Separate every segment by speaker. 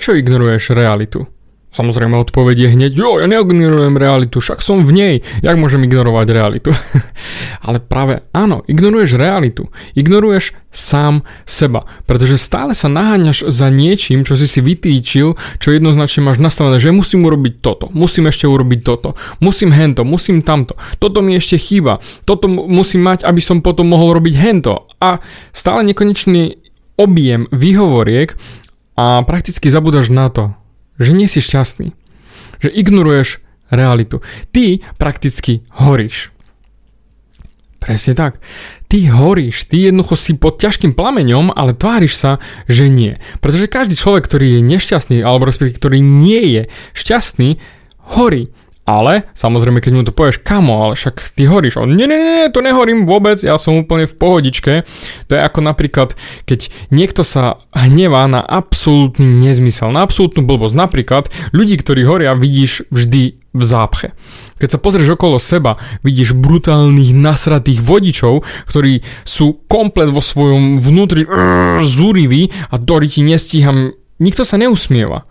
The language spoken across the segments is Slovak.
Speaker 1: prečo ignoruješ realitu? Samozrejme odpoveď je hneď, jo, ja neignorujem realitu, však som v nej, jak môžem ignorovať realitu? Ale práve áno, ignoruješ realitu, ignoruješ sám seba, pretože stále sa naháňaš za niečím, čo si si vytýčil, čo jednoznačne máš nastavené, že musím urobiť toto, musím ešte urobiť toto, musím hento, musím tamto, toto mi ešte chýba, toto musím mať, aby som potom mohol robiť hento a stále nekonečný objem výhovoriek a prakticky zabudaš na to, že nie si šťastný, že ignoruješ realitu. Ty prakticky horíš. Presne tak. Ty horíš, ty jednoducho si pod ťažkým plameňom, ale tváriš sa, že nie. Pretože každý človek, ktorý je nešťastný, alebo respektíve ktorý nie je šťastný, horí. Ale, samozrejme, keď mu to povieš, kamo, ale však ty horíš. On, nie, nie, nie, to nehorím vôbec, ja som úplne v pohodičke. To je ako napríklad, keď niekto sa hnevá na absolútny nezmysel, na absolútnu blbosť. Napríklad, ľudí, ktorí horia, vidíš vždy v zápche. Keď sa pozrieš okolo seba, vidíš brutálnych nasratých vodičov, ktorí sú komplet vo svojom vnútri zúriví a Dory ti nestíham. Nikto sa neusmieva.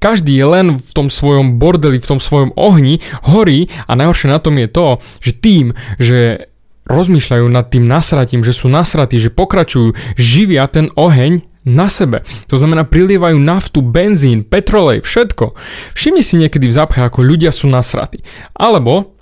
Speaker 1: Každý je len v tom svojom bordeli, v tom svojom ohni, horí a najhoršie na tom je to, že tým, že rozmýšľajú nad tým nasratím, že sú nasratí, že pokračujú, živia ten oheň na sebe. To znamená, prilievajú naftu, benzín, petrolej, všetko. Všimni si niekedy v zápche, ako ľudia sú nasratí. Alebo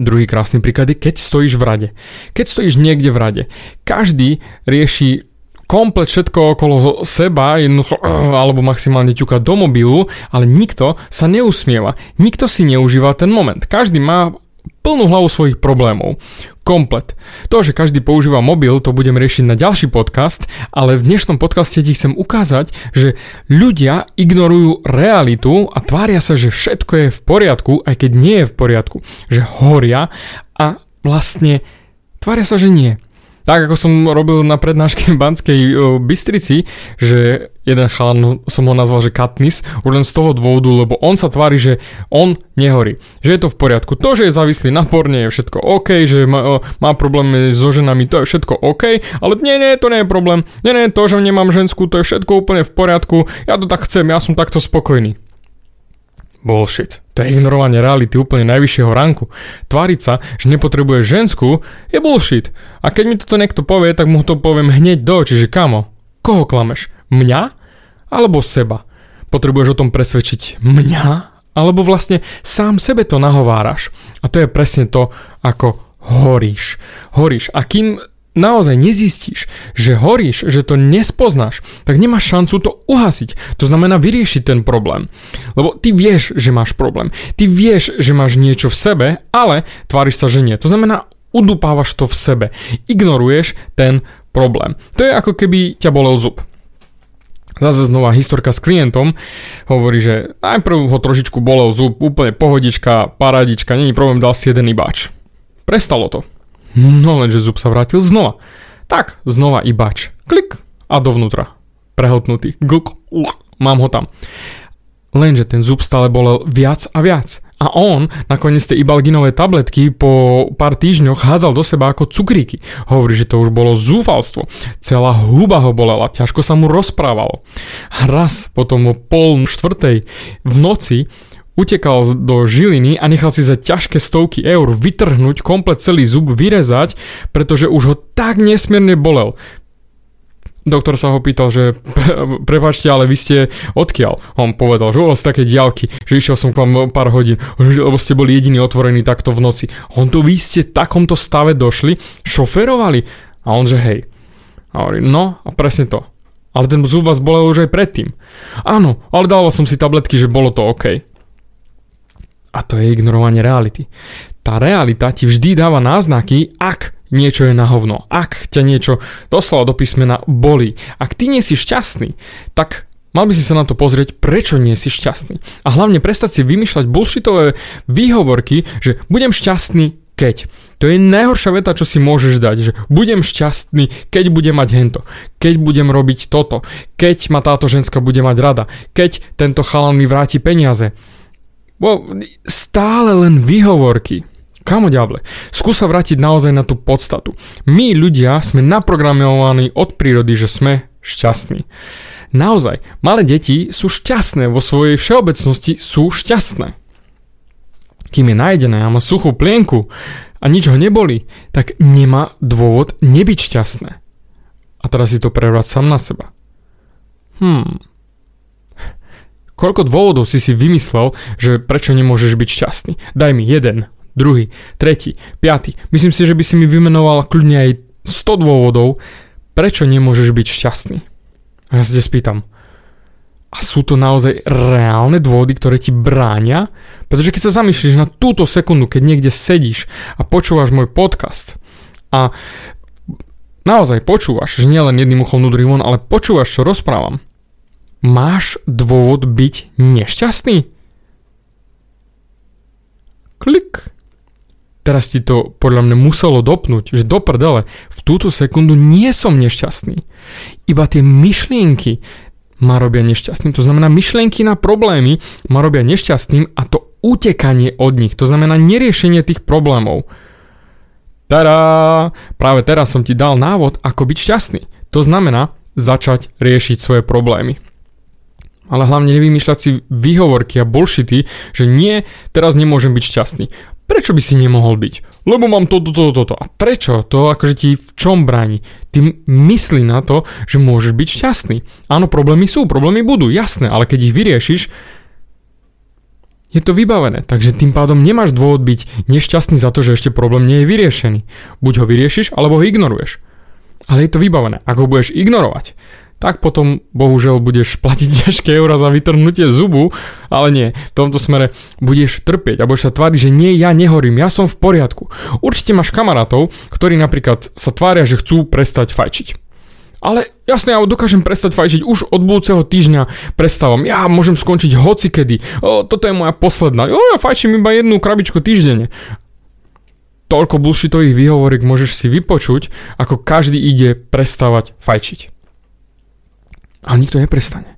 Speaker 1: Druhý krásny príklad je, keď stojíš v rade. Keď stojíš niekde v rade, každý rieši komplet všetko okolo seba, jednoducho, alebo maximálne ťuka do mobilu, ale nikto sa neusmieva. Nikto si neužíva ten moment. Každý má plnú hlavu svojich problémov. Komplet. To, že každý používa mobil, to budem riešiť na ďalší podcast, ale v dnešnom podcaste ti chcem ukázať, že ľudia ignorujú realitu a tvária sa, že všetko je v poriadku, aj keď nie je v poriadku. Že horia a vlastne tvária sa, že nie tak ako som robil na prednáške v Banskej Bystrici, že jeden chalan, som ho nazval, že Katnis, už len z toho dôvodu, lebo on sa tvári, že on nehorí, že je to v poriadku. To, že je závislý na porne, je všetko OK, že má, má problémy so ženami, to je všetko OK, ale nie, nie, to nie je problém. Nie, nie, to, že nemám ženskú, to je všetko úplne v poriadku, ja to tak chcem, ja som takto spokojný. Bullshit. To je ignorovanie reality úplne najvyššieho ranku. Tváriť sa, že nepotrebuje ženskú, je bullshit. A keď mi toto niekto povie, tak mu to poviem hneď do očí, že kamo, koho klameš? Mňa? Alebo seba? Potrebuješ o tom presvedčiť mňa? Alebo vlastne sám sebe to nahováraš. A to je presne to, ako horíš. Horíš. A kým naozaj nezistíš, že horíš, že to nespoznáš, tak nemáš šancu to uhasiť. To znamená vyriešiť ten problém. Lebo ty vieš, že máš problém. Ty vieš, že máš niečo v sebe, ale tváriš sa, že nie. To znamená, udupávaš to v sebe. Ignoruješ ten problém. To je ako keby ťa bolel zub. Zase znova historka s klientom hovorí, že najprv ho trošičku bolel zub, úplne pohodička, paradička, není problém, dal si jeden ibač. Prestalo to. No lenže zub sa vrátil znova. Tak, znova ibač. Klik a dovnútra. Prehltnutý. Glk, mám ho tam. Lenže ten zub stále bolel viac a viac. A on nakoniec tie ibalginové tabletky po pár týždňoch hádzal do seba ako cukríky. Hovorí, že to už bolo zúfalstvo. Celá huba ho bolela, ťažko sa mu rozprávalo. Raz potom o pol štvrtej v noci utekal do Žiliny a nechal si za ťažké stovky eur vytrhnúť komplet celý zub, vyrezať, pretože už ho tak nesmierne bolel. Doktor sa ho pýtal, že prepačte, ale vy ste odkiaľ? On povedal, že z také diálky, že išiel som k vám pár hodín, lebo ste boli jediní otvorení takto v noci. On to vy ste v takomto stave došli, šoferovali? A on že hej. A hovorí, no a presne to. Ale ten zub vás bolel už aj predtým. Áno, ale dával som si tabletky, že bolo to OK. A to je ignorovanie reality. Tá realita ti vždy dáva náznaky, ak niečo je na hovno, ak ťa niečo doslova do písmena bolí, ak ty nie si šťastný, tak Mal by si sa na to pozrieť, prečo nie si šťastný. A hlavne prestať si vymýšľať bullshitové výhovorky, že budem šťastný, keď. To je najhoršia veta, čo si môžeš dať, že budem šťastný, keď budem mať hento, keď budem robiť toto, keď ma táto ženská bude mať rada, keď tento chalan mi vráti peniaze. Bo stále len výhovorky. Kamo ďable, skúsa vrátiť naozaj na tú podstatu. My ľudia sme naprogramovaní od prírody, že sme šťastní. Naozaj, malé deti sú šťastné, vo svojej všeobecnosti sú šťastné. Kým je najedené a má suchú plienku a nič ho neboli, tak nemá dôvod nebyť šťastné. A teraz si to prevrať sám na seba. Hmm. Koľko dôvodov si si vymyslel, že prečo nemôžeš byť šťastný? Daj mi jeden, druhý, tretí, piatý. Myslím si, že by si mi vymenoval kľudne aj 100 dôvodov, prečo nemôžeš byť šťastný. A ja sa te spýtam, a sú to naozaj reálne dôvody, ktoré ti bránia? Pretože keď sa zamýšľaš na túto sekundu, keď niekde sedíš a počúvaš môj podcast a naozaj počúvaš, že nielen jedným uchom nudrý von, ale počúvaš, čo rozprávam, máš dôvod byť nešťastný? Klik. Teraz ti to podľa mňa muselo dopnúť, že do prdele, v túto sekundu nie som nešťastný. Iba tie myšlienky ma robia nešťastným. To znamená, myšlienky na problémy ma robia nešťastným a to utekanie od nich, to znamená neriešenie tých problémov. Tada! Práve teraz som ti dal návod, ako byť šťastný. To znamená začať riešiť svoje problémy. Ale hlavne nevymýšľať si výhovorky a bullshity, že nie, teraz nemôžem byť šťastný. Prečo by si nemohol byť? Lebo mám toto, toto, toto. A prečo? To akože ti v čom bráni? Ty myslí na to, že môžeš byť šťastný. Áno, problémy sú, problémy budú, jasné, ale keď ich vyriešiš, je to vybavené, takže tým pádom nemáš dôvod byť nešťastný za to, že ešte problém nie je vyriešený. Buď ho vyriešiš, alebo ho ignoruješ. Ale je to vybavené. Ak ho budeš ignorovať, tak potom bohužiaľ budeš platiť ťažké eura za vytrhnutie zubu, ale nie, v tomto smere budeš trpieť a budeš sa tváriť, že nie, ja nehorím, ja som v poriadku. Určite máš kamarátov, ktorí napríklad sa tvária, že chcú prestať fajčiť. Ale jasne, ja dokážem prestať fajčiť už od budúceho týždňa prestávam. Ja môžem skončiť hoci kedy. O, toto je moja posledná. O, ja fajčím iba jednu krabičku týždenne. Toľko bullshitových výhovorek môžeš si vypočuť, ako každý ide prestávať fajčiť. Ale nikto neprestane.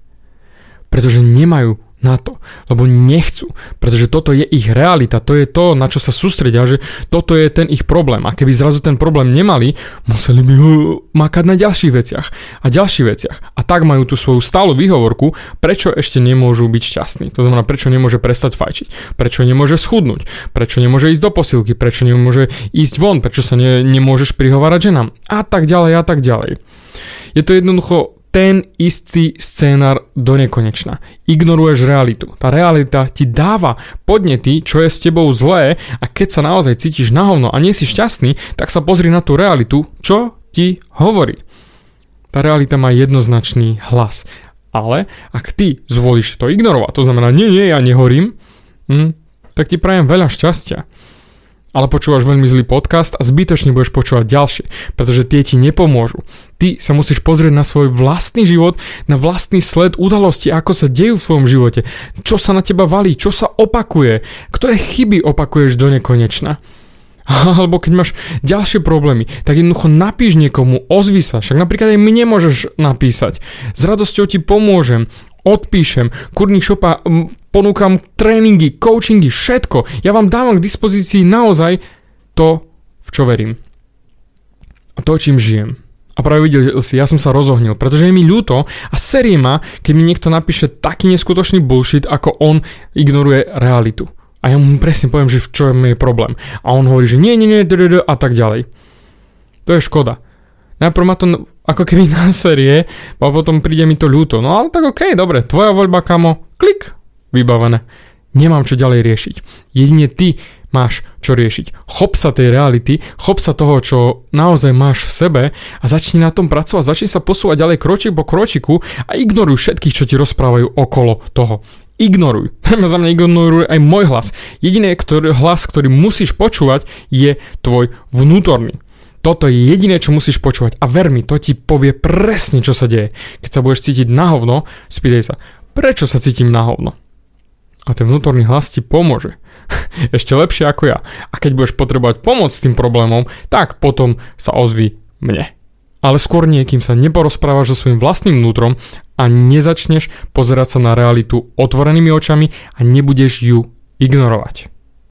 Speaker 1: Pretože nemajú na to, lebo nechcú, pretože toto je ich realita, to je to, na čo sa sústredia, že toto je ten ich problém. A keby zrazu ten problém nemali, museli by makať na ďalších veciach. A ďalších veciach. A tak majú tú svoju stálu výhovorku, prečo ešte nemôžu byť šťastní, to znamená, prečo nemôže prestať fajčiť, prečo nemôže schudnúť, prečo nemôže ísť do posilky, prečo nemôže ísť von, prečo sa ne, nemôžeš prihovárať ženám? A tak ďalej a tak ďalej. Je to jednoducho ten istý scénar do nekonečna. Ignoruješ realitu. Tá realita ti dáva podnety, čo je s tebou zlé a keď sa naozaj cítiš na hovno a nie si šťastný, tak sa pozri na tú realitu, čo ti hovorí. Tá realita má jednoznačný hlas. Ale ak ty zvolíš to ignorovať, to znamená, nie, nie, ja nehorím, hm, tak ti prajem veľa šťastia ale počúvaš veľmi zlý podcast a zbytočne budeš počúvať ďalšie, pretože tie ti nepomôžu. Ty sa musíš pozrieť na svoj vlastný život, na vlastný sled udalosti, ako sa dejú v svojom živote, čo sa na teba valí, čo sa opakuje, ktoré chyby opakuješ do nekonečna. Alebo keď máš ďalšie problémy, tak jednoducho napíš niekomu, ozvi sa, však napríklad aj mne môžeš napísať. S radosťou ti pomôžem, odpíšem, kurník šopa ponúkam tréningy, coachingy, všetko. Ja vám dávam k dispozícii naozaj to, v čo verím. A to, čím žijem. A práve videl si, ja som sa rozohnil, pretože je mi ľúto a serie ma, keď mi niekto napíše taký neskutočný bullshit, ako on ignoruje realitu. A ja mu presne poviem, že v čo je problém. A on hovorí, že nie, nie, nie, a tak ďalej. To je škoda. Najprv ma to ako keby na série, a potom príde mi to ľúto. No ale tak okej, okay, dobre, tvoja voľba, kamo, klik, vybavené. Nemám čo ďalej riešiť. Jedine ty máš čo riešiť. Chop sa tej reality, chop sa toho, čo naozaj máš v sebe a začni na tom pracovať, začni sa posúvať ďalej kročík po kročiku a ignoruj všetkých, čo ti rozprávajú okolo toho. Ignoruj. Za mňa ignoruj aj môj hlas. Jediný hlas, ktorý musíš počúvať, je tvoj vnútorný. Toto je jediné, čo musíš počúvať. A ver mi, to ti povie presne, čo sa deje. Keď sa budeš cítiť na hovno, spýtaj sa, prečo sa cítim na hovno? A ten vnútorný hlas ti pomôže. Ešte lepšie ako ja. A keď budeš potrebovať pomoc s tým problémom, tak potom sa ozvi mne. Ale skôr nie, kým sa neporozprávaš so svojím vlastným vnútrom a nezačneš pozerať sa na realitu otvorenými očami a nebudeš ju ignorovať.